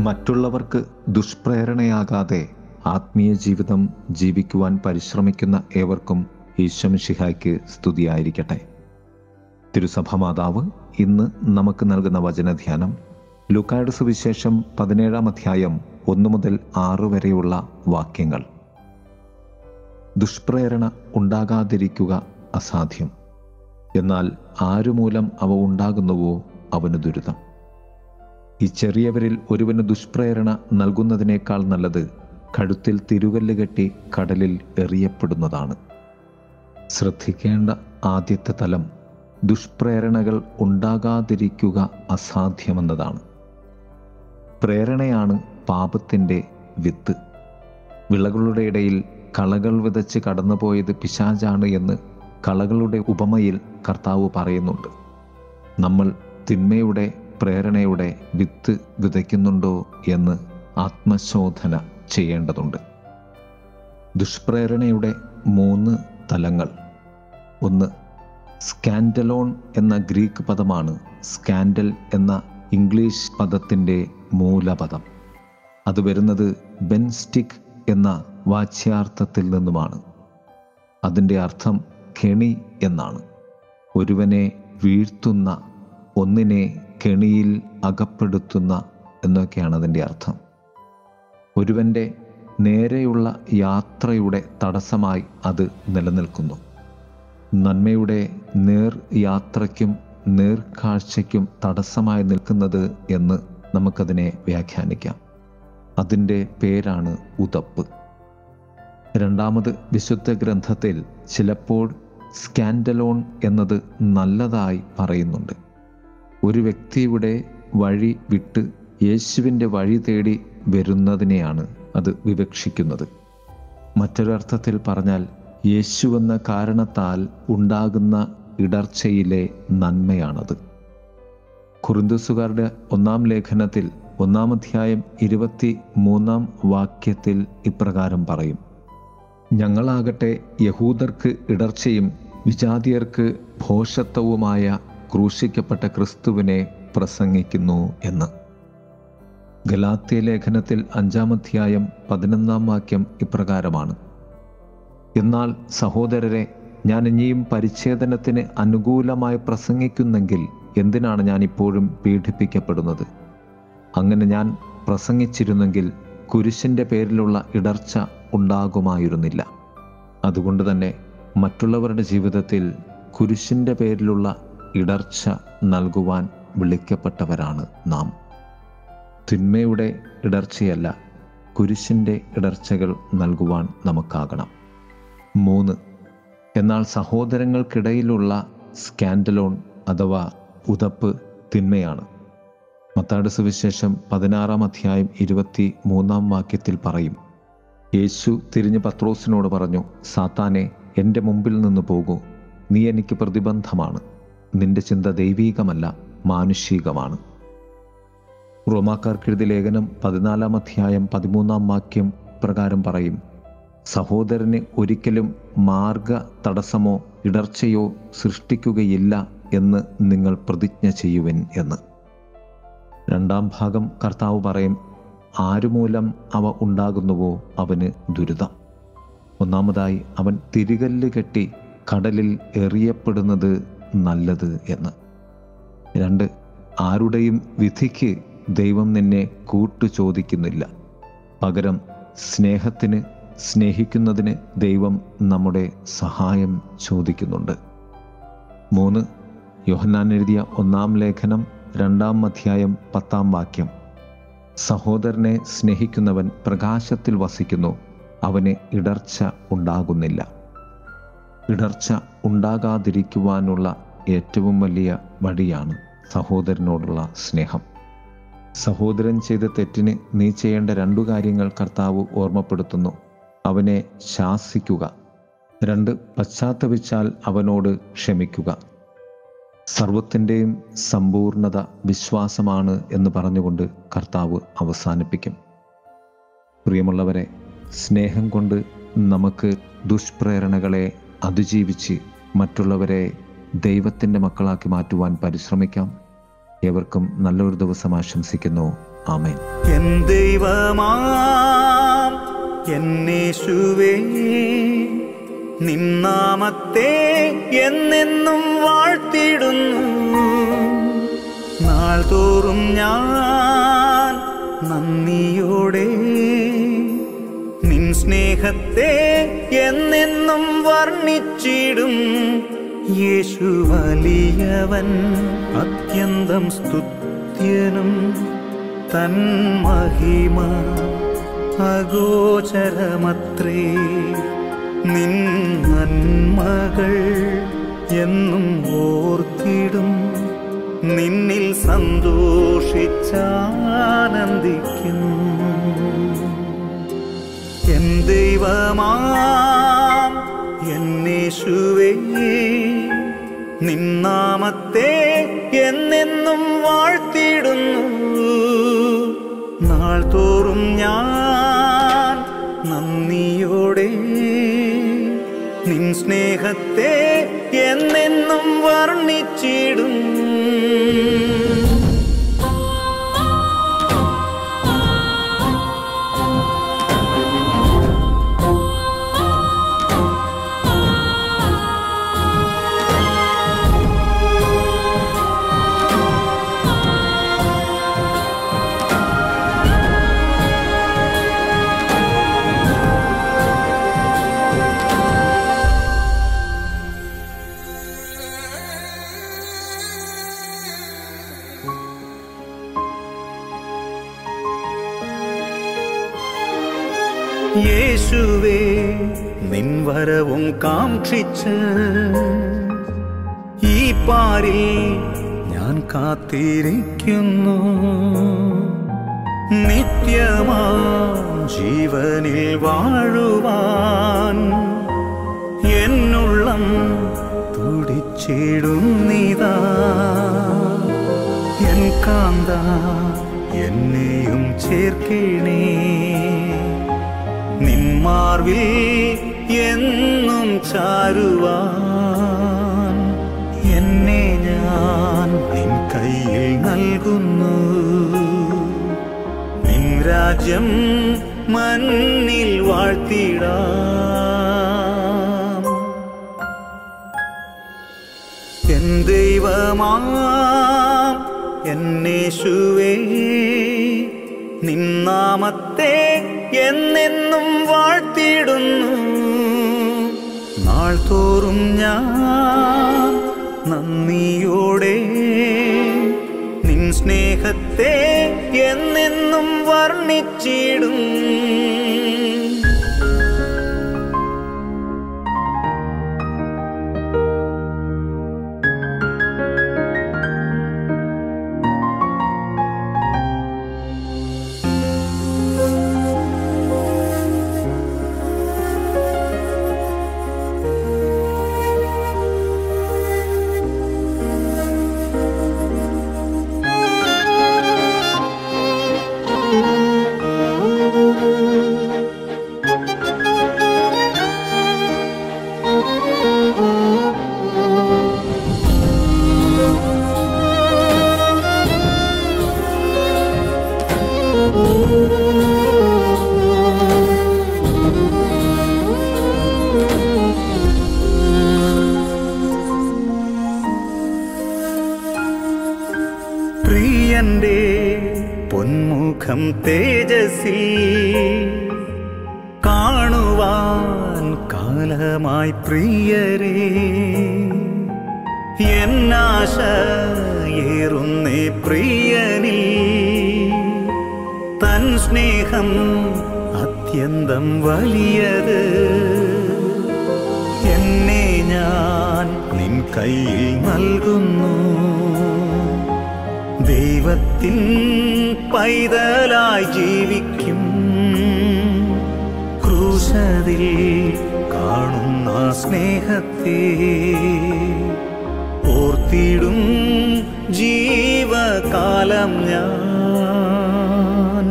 മറ്റുള്ളവർക്ക് ദുഷ്പ്രേരണയാകാതെ ആത്മീയ ജീവിതം ജീവിക്കുവാൻ പരിശ്രമിക്കുന്ന ഏവർക്കും ഈശ്വംശിഹായ്ക്ക് സ്തുതിയായിരിക്കട്ടെ. തിരുസഭ മാതാവ് ഇന്ന് നമുക്ക് നൽകുന്ന വചനധ്യാനം ലുക്കായുടെ സുവിശേഷം പതിനേഴാം അധ്യായം ഒന്നു മുതൽ ആറ് വരെയുള്ള വാക്യങ്ങൾ. ദുഷ്പ്രേരണ ഉണ്ടാകാതിരിക്കുക അസാധ്യം. എന്നാൽ ആരുമൂലം അവ ഉണ്ടാകുന്നുവോ അവന് ദുരിതം. ഈ ചെറിയവരിൽ ഒരുവന് ദുഷ്പ്രേരണ നൽകുന്നതിനേക്കാൾ നല്ലത് കഴുത്തിൽ തിരുകല്ല് കെട്ടി കടലിൽ എറിയപ്പെടുന്നതാണ്. ശ്രദ്ധിക്കേണ്ട ആദ്യത്തെ തലം ദുഷ്പ്രേരണകൾ ഉണ്ടാകാതിരിക്കുക അസാധ്യമെന്നതാണ്. പ്രേരണയാണ് പാപത്തിന്റെ വിത്ത്. വിളകളുടെ ഇടയിൽ കളകൾ വിതച്ച് കടന്നുപോയത് പിശാചാണ് എന്ന് കളകളുടെ ഉപമയിൽ കർത്താവ് പറയുന്നുണ്ട്. നമ്മൾ തിന്മയുടെ പ്രേരണയുടെ വിത്ത് വിതയ്ക്കുന്നുണ്ടോ എന്ന് ആത്മശോധന ചെയ്യേണ്ടതുണ്ട്. ദുഷ്പ്രേരണയുടെ മൂന്ന് തലങ്ങൾ. ഒന്ന് സ്കാൻഡലോൺ എന്ന ഗ്രീക്ക് പദമാണ് സ്കാൻഡൽ എന്ന ഇംഗ്ലീഷ് പദത്തിന്റെ മൂലപദം. അത് വരുന്നത് ബെൻസ്റ്റിക് എന്ന വാച്യാർത്ഥത്തിൽ നിന്നുമാണ്. അതിന്റെ അർത്ഥം കെണി എന്നാണ്. ഒരുവനെ വീഴ്ത്തുന്ന ഒന്നിനെ കെണിയിൽ അകപ്പെടുത്തുന്ന എന്നൊക്കെയാണ് അതിന്റെ അർത്ഥം. ഒരുവന്റെ നേരെയുള്ള യാത്രയുടെ തടസ്സമായി അത് നിലനിൽക്കുന്നു. നന്മയുടെ നേർ യാത്രയ്ക്കും നേർക്കാഴ്ചയ്ക്കും തടസ്സമായി നിൽക്കുന്നത് എന്ന് നമുക്കതിനെ വ്യാഖ്യാനിക്കാം. അതിന്റെ പേരാണ് ഉതപ്പ്. രണ്ടാമത് വിശുദ്ധ ഗ്രന്ഥത്തിൽ ചിലപ്പോൾ സ്കാൻഡലോൺ എന്നത് നല്ലതായി പറയുന്നുണ്ട്. ഒരു വ്യക്തിയുടെ വഴി വിട്ട് യേശുവിന്റെ വഴി തേടി വരുന്നതിനെയാണ് അത് വിവക്ഷിക്കുന്നത്. മറ്റൊരർത്ഥത്തിൽ പറഞ്ഞാൽ യേശു എന്ന കാരണത്താൽ ഉണ്ടാകുന്ന ഇടർച്ചയിലെ നന്മയാണത്. കുറുന്തുസുകാരുടെ ഒന്നാം ലേഖനത്തിൽ ഒന്നാം അധ്യായം ഇരുപത്തി മൂന്നാം വാക്യത്തിൽ ഇപ്രകാരം പറയും. ഞങ്ങളാകട്ടെ യഹൂദർക്ക് ഇടർച്ചയും വിജാതിയർക്ക് ഭോഷത്വവുമായ ക്രൂശിക്കപ്പെട്ട ക്രിസ്തുവിനെ പ്രസംഗിക്കുന്നു എന്ന്. ഗലാത്യ ലേഖനത്തിൽ അഞ്ചാം അധ്യായം പതിനൊന്നാം വാക്യം ഇപ്രകാരമാണ്. എന്നാൽ സഹോദരരെ ഞാൻ ഇനിയും പരിച്ഛേദനത്തിന് അനുകൂലമായി പ്രസംഗിക്കുന്നെങ്കിൽ എന്തിനാണ് ഞാൻ ഇപ്പോഴും പീഡിപ്പിക്കപ്പെടുന്നത്? അങ്ങനെ ഞാൻ പ്രസംഗിച്ചിരുന്നെങ്കിൽ കുരിശിന്റെ പേരിലുള്ള ഇടർച്ച ഉണ്ടാകുമായിരുന്നില്ല. അതുകൊണ്ട് തന്നെ മറ്റുള്ളവരുടെ ജീവിതത്തിൽ കുരിശിന്റെ പേരിലുള്ള ഇടർച്ച നൽകുവാൻ വിളിക്കപ്പെട്ടവരാണ് നാം. തിന്മയുടെ ഇടർച്ചയല്ല കുരിശിന്റെ ഇടർച്ചകൾ നൽകുവാൻ നമുക്കാകണം. മൂന്ന് എന്നാൽ സഹോദരങ്ങൾക്കിടയിലുള്ള സ്കാൻഡലോൺ അഥവാ ഉതപ്പ് തിന്മയാണ്. മത്താട് സുവിശേഷം പതിനാറാം അധ്യായം ഇരുപത്തി മൂന്നാം വാക്യത്തിൽ പറയും യേശു തിരിഞ്ഞ് പത്രോസിനോട് പറഞ്ഞു സാത്താനെ എന്റെ മുമ്പിൽ നിന്ന് പോകൂ. നീ എനിക്ക് പ്രതിബന്ധമാണ്. നിന്റെ ചിന്ത ദൈവീകമല്ല മാനുഷികമാണ്. റോമാക്കാർക്കെഴുതി ലേഖനം പതിനാലാം അധ്യായം പതിമൂന്നാം വാക്യം പ്രകാരം പറയും സഹോദരന് ഒരിക്കലും മാർഗ തടസ്സമോ ഇടർച്ചയോ സൃഷ്ടിക്കുകയില്ല എന്ന് നിങ്ങൾ പ്രതിജ്ഞ ചെയ്യുവൻ എന്ന്. രണ്ടാം ഭാഗം കർത്താവ് പറയും ആരുമൂലം അവ ഉണ്ടാകുന്നുവോ അവന് ദുരിതം. ഒന്നാമതായി അവൻ തിരികല്ല് കെട്ടി കടലിൽ എറിയപ്പെടുന്നത് നല്ലത് എന്ന്. രണ്ട് ആരുടെയും വിധിക്ക് ദൈവം നിന്നെ കൂട്ടു ചോദിക്കുന്നില്ല. പകരം സ്നേഹത്തിന് സ്നേഹിക്കുന്നതിന് ദൈവം നമ്മുടെ സഹായം ചോദിക്കുന്നുണ്ട്. മൂന്ന് യോഹന്നാൻ എഴുതിയ ഒന്നാം ലേഖനം രണ്ടാം അധ്യായം പത്താം വാക്യം. സഹോദരനെ സ്നേഹിക്കുന്നവൻ പ്രകാശത്തിൽ വസിക്കുന്നു അവന് ഇടർച്ച ഉണ്ടാകുന്നില്ല. ഇടർച്ച ഉണ്ടാകാതിരിക്കുവാനുള്ള ഏറ്റവും വലിയ വഴിയാണ് സഹോദരനോടുള്ള സ്നേഹം. സഹോദരൻ ചെയ്ത തെറ്റിന് നീ ചെയ്യേണ്ട രണ്ടു കാര്യങ്ങൾ കർത്താവ് ഓർമ്മപ്പെടുത്തുന്നു. അവനെ ശാസിക്കുക. രണ്ട് പശ്ചാത്തപിച്ചാൽ അവനോട് ക്ഷമിക്കുക. സർവത്തിന്റെയും സമ്പൂർണത വിശ്വാസമാണ് എന്ന് പറഞ്ഞുകൊണ്ട് കർത്താവ് അവസാനിപ്പിക്കും. പ്രിയമുള്ളവരെ സ്നേഹം കൊണ്ട് നമുക്ക് ദുഷ്പ്രേരണകളെ അതിജീവിച്ച് മറ്റുള്ളവരെ ദൈവത്തിന്റെ മക്കളാക്കി മാറ്റുവാൻ പരിശ്രമിക്കാം. ഏവർക്കും നല്ലൊരു ദിവസം ആശംസിക്കുന്നു. ആമേൻ. എൻ ദൈവമാം എന്നെന്നും വാഴ്ത്തിടുന്നു ഞാൻ നന്ദിയോടെ നിൻ സ്നേഹത്തെ എന്നെന്നും വർണിച്ചിടും യേശു വലിയവൻ അത്യന്തം സ്തുത്യനും തൻ മഹിമ അഗോചരമത്രേ. നിൻ നന്മകൾ എന്നും ഓർത്തിടും. നിന്നിൽ സന്തോഷിച്ചാനന്ദിക്കും. എൻ ദൈവമാം നിന്നാമത്തെ എന്നെന്നും വാഴ്ത്തിയിടുന്നു. നാൾ തോറും ഞാൻ നന്ദിയോടെ നിൻ സ്നേഹത്തെ എന്നെന്നും വർണിച്ചിടും വരവും കാക്ഷിച്ച് ഈ പാരിൽ ഞാൻ കാത്തിരിക്കുന്നു. നിത്യമാ ജീവനിൽ വാഴുവാൻ എന്നുള്ളം തുടിച്ചിടുന്നിതാ. എൻ കാന്ത എന്നെയും ചേർക്കണേ. നിന്മാർവിൽ എന്നും ചാരുവാൻ. എന്നെ ഞാൻ നിൻ കയ്യിൽ നൽകുന്നു. നിൻ രാജ്യം മണ്ണിൽ വാഴ്ത്തിടാം. എൻ ദൈവമാം എന്നേശുവേ നിന്നാമത്തെ എന്നെന്നും വാഴ്ത്തിടുന്നു. തോറും ഞാൻ നന്ദിയോടെ നിൻ സ്നേഹത്തെ എന്നെന്നും വർണിച്ചിടും. പൊന്മുഖം തേജസ്സിൽ കാണുവാൻ കാലമായി പ്രിയരേ. എന്നാശ ഏറുന്നേ പ്രിയനിൽ. തൻ സ്നേഹം അത്യന്തം വലിയത്. എന്നെ ഞാൻ നിൻ കയ്യിൽ നൽകുന്നു. ദൈവത്തിൻ പൈതലായി ജീവിക്കും. ക്രൂശതിൽ കാണുന്ന സ്നേഹത്തെ ഓർത്തിടും ജീവകാലം ഞാൻ.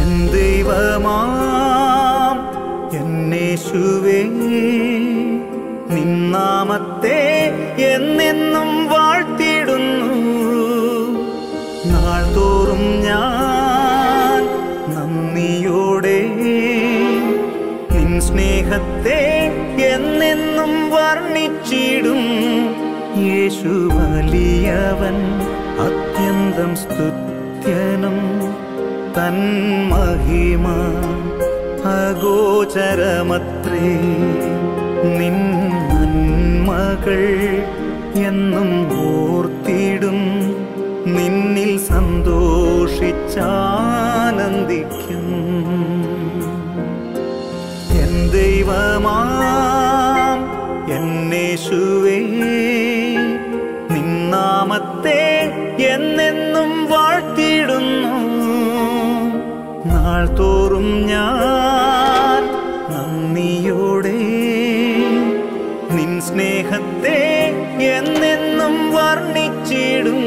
എൻ ദൈവമാം എന്നേശുവേ നിന്നാമത്തെ എന്നെന്നും സ്തുത്യനും തൻ മഹിമ അഗോചരമത്രേ. നിൻ നന്മകൾ എന്നും ഓർത്തിടും. നിന്നിൽ സന്തോഷിച്ചാനന്ദിക്കും നാൾ തോറും ഞാൻ നന്ദിയോടെ നിൻ സ്നേഹത്തെ എന്നെന്നും വർണിച്ചിടും.